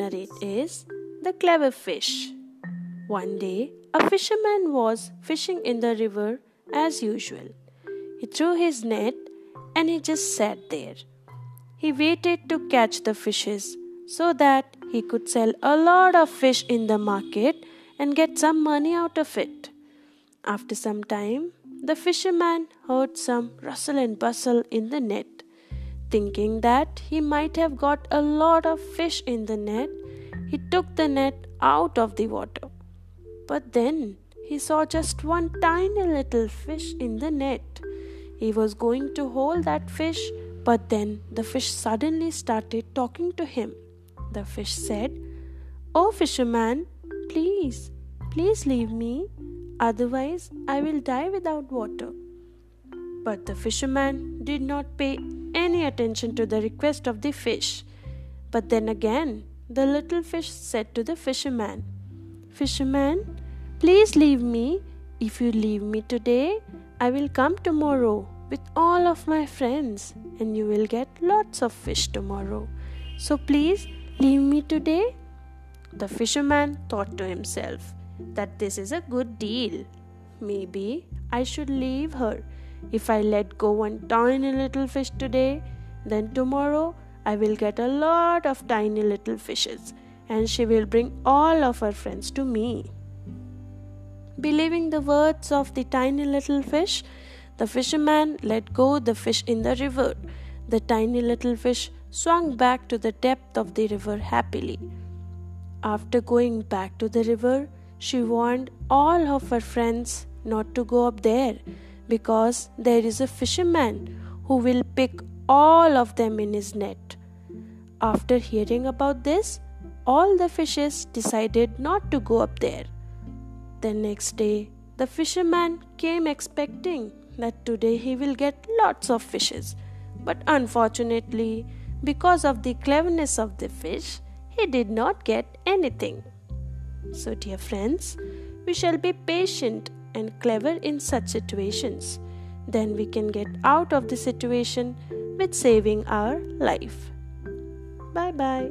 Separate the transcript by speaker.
Speaker 1: is The Clever Fish. One day, a fisherman was fishing in the river as usual. He threw his net and he just sat there. He waited to catch the fishes so that he could sell a lot of fish in the market and get some money out of it. After some time, the fisherman heard some rustle and bustle in the net. Thinking that he might have got a lot of fish in the net, he took the net out of the water. But then he saw just one tiny little fish in the net. He was going to hold that fish, but then the fish suddenly started talking to him. The fish said, Oh, fisherman, please, please leave me, otherwise I will die without water. But the fisherman did not pay attention to the request of the fish. But then again, the little fish said to the fisherman, Fisherman, please leave me. If you leave me today, I will come tomorrow with all of my friends and you will get lots of fish tomorrow. So please leave me today. The fisherman thought to himself that this is a good deal. Maybe I should leave her if I let go one tiny little fish today, then tomorrow I will get a lot of tiny little fishes and she will bring all of her friends to me. Believing the words of the tiny little fish, the fisherman let go the fish in the river. The tiny little fish swung back to the depth of the river happily. After going back to the river, she warned all of her friends not to go up there because there is a fisherman who will pick all of them in his net. After hearing about this, all the fishes decided not to go up there. The next day, the fisherman came expecting that today he will get lots of fishes. But unfortunately, because of the cleverness of the fish, he did not get anything. So, dear friends, we shall be patient and clever in such situations. Then we can get out of the situation with saving our life. Bye bye.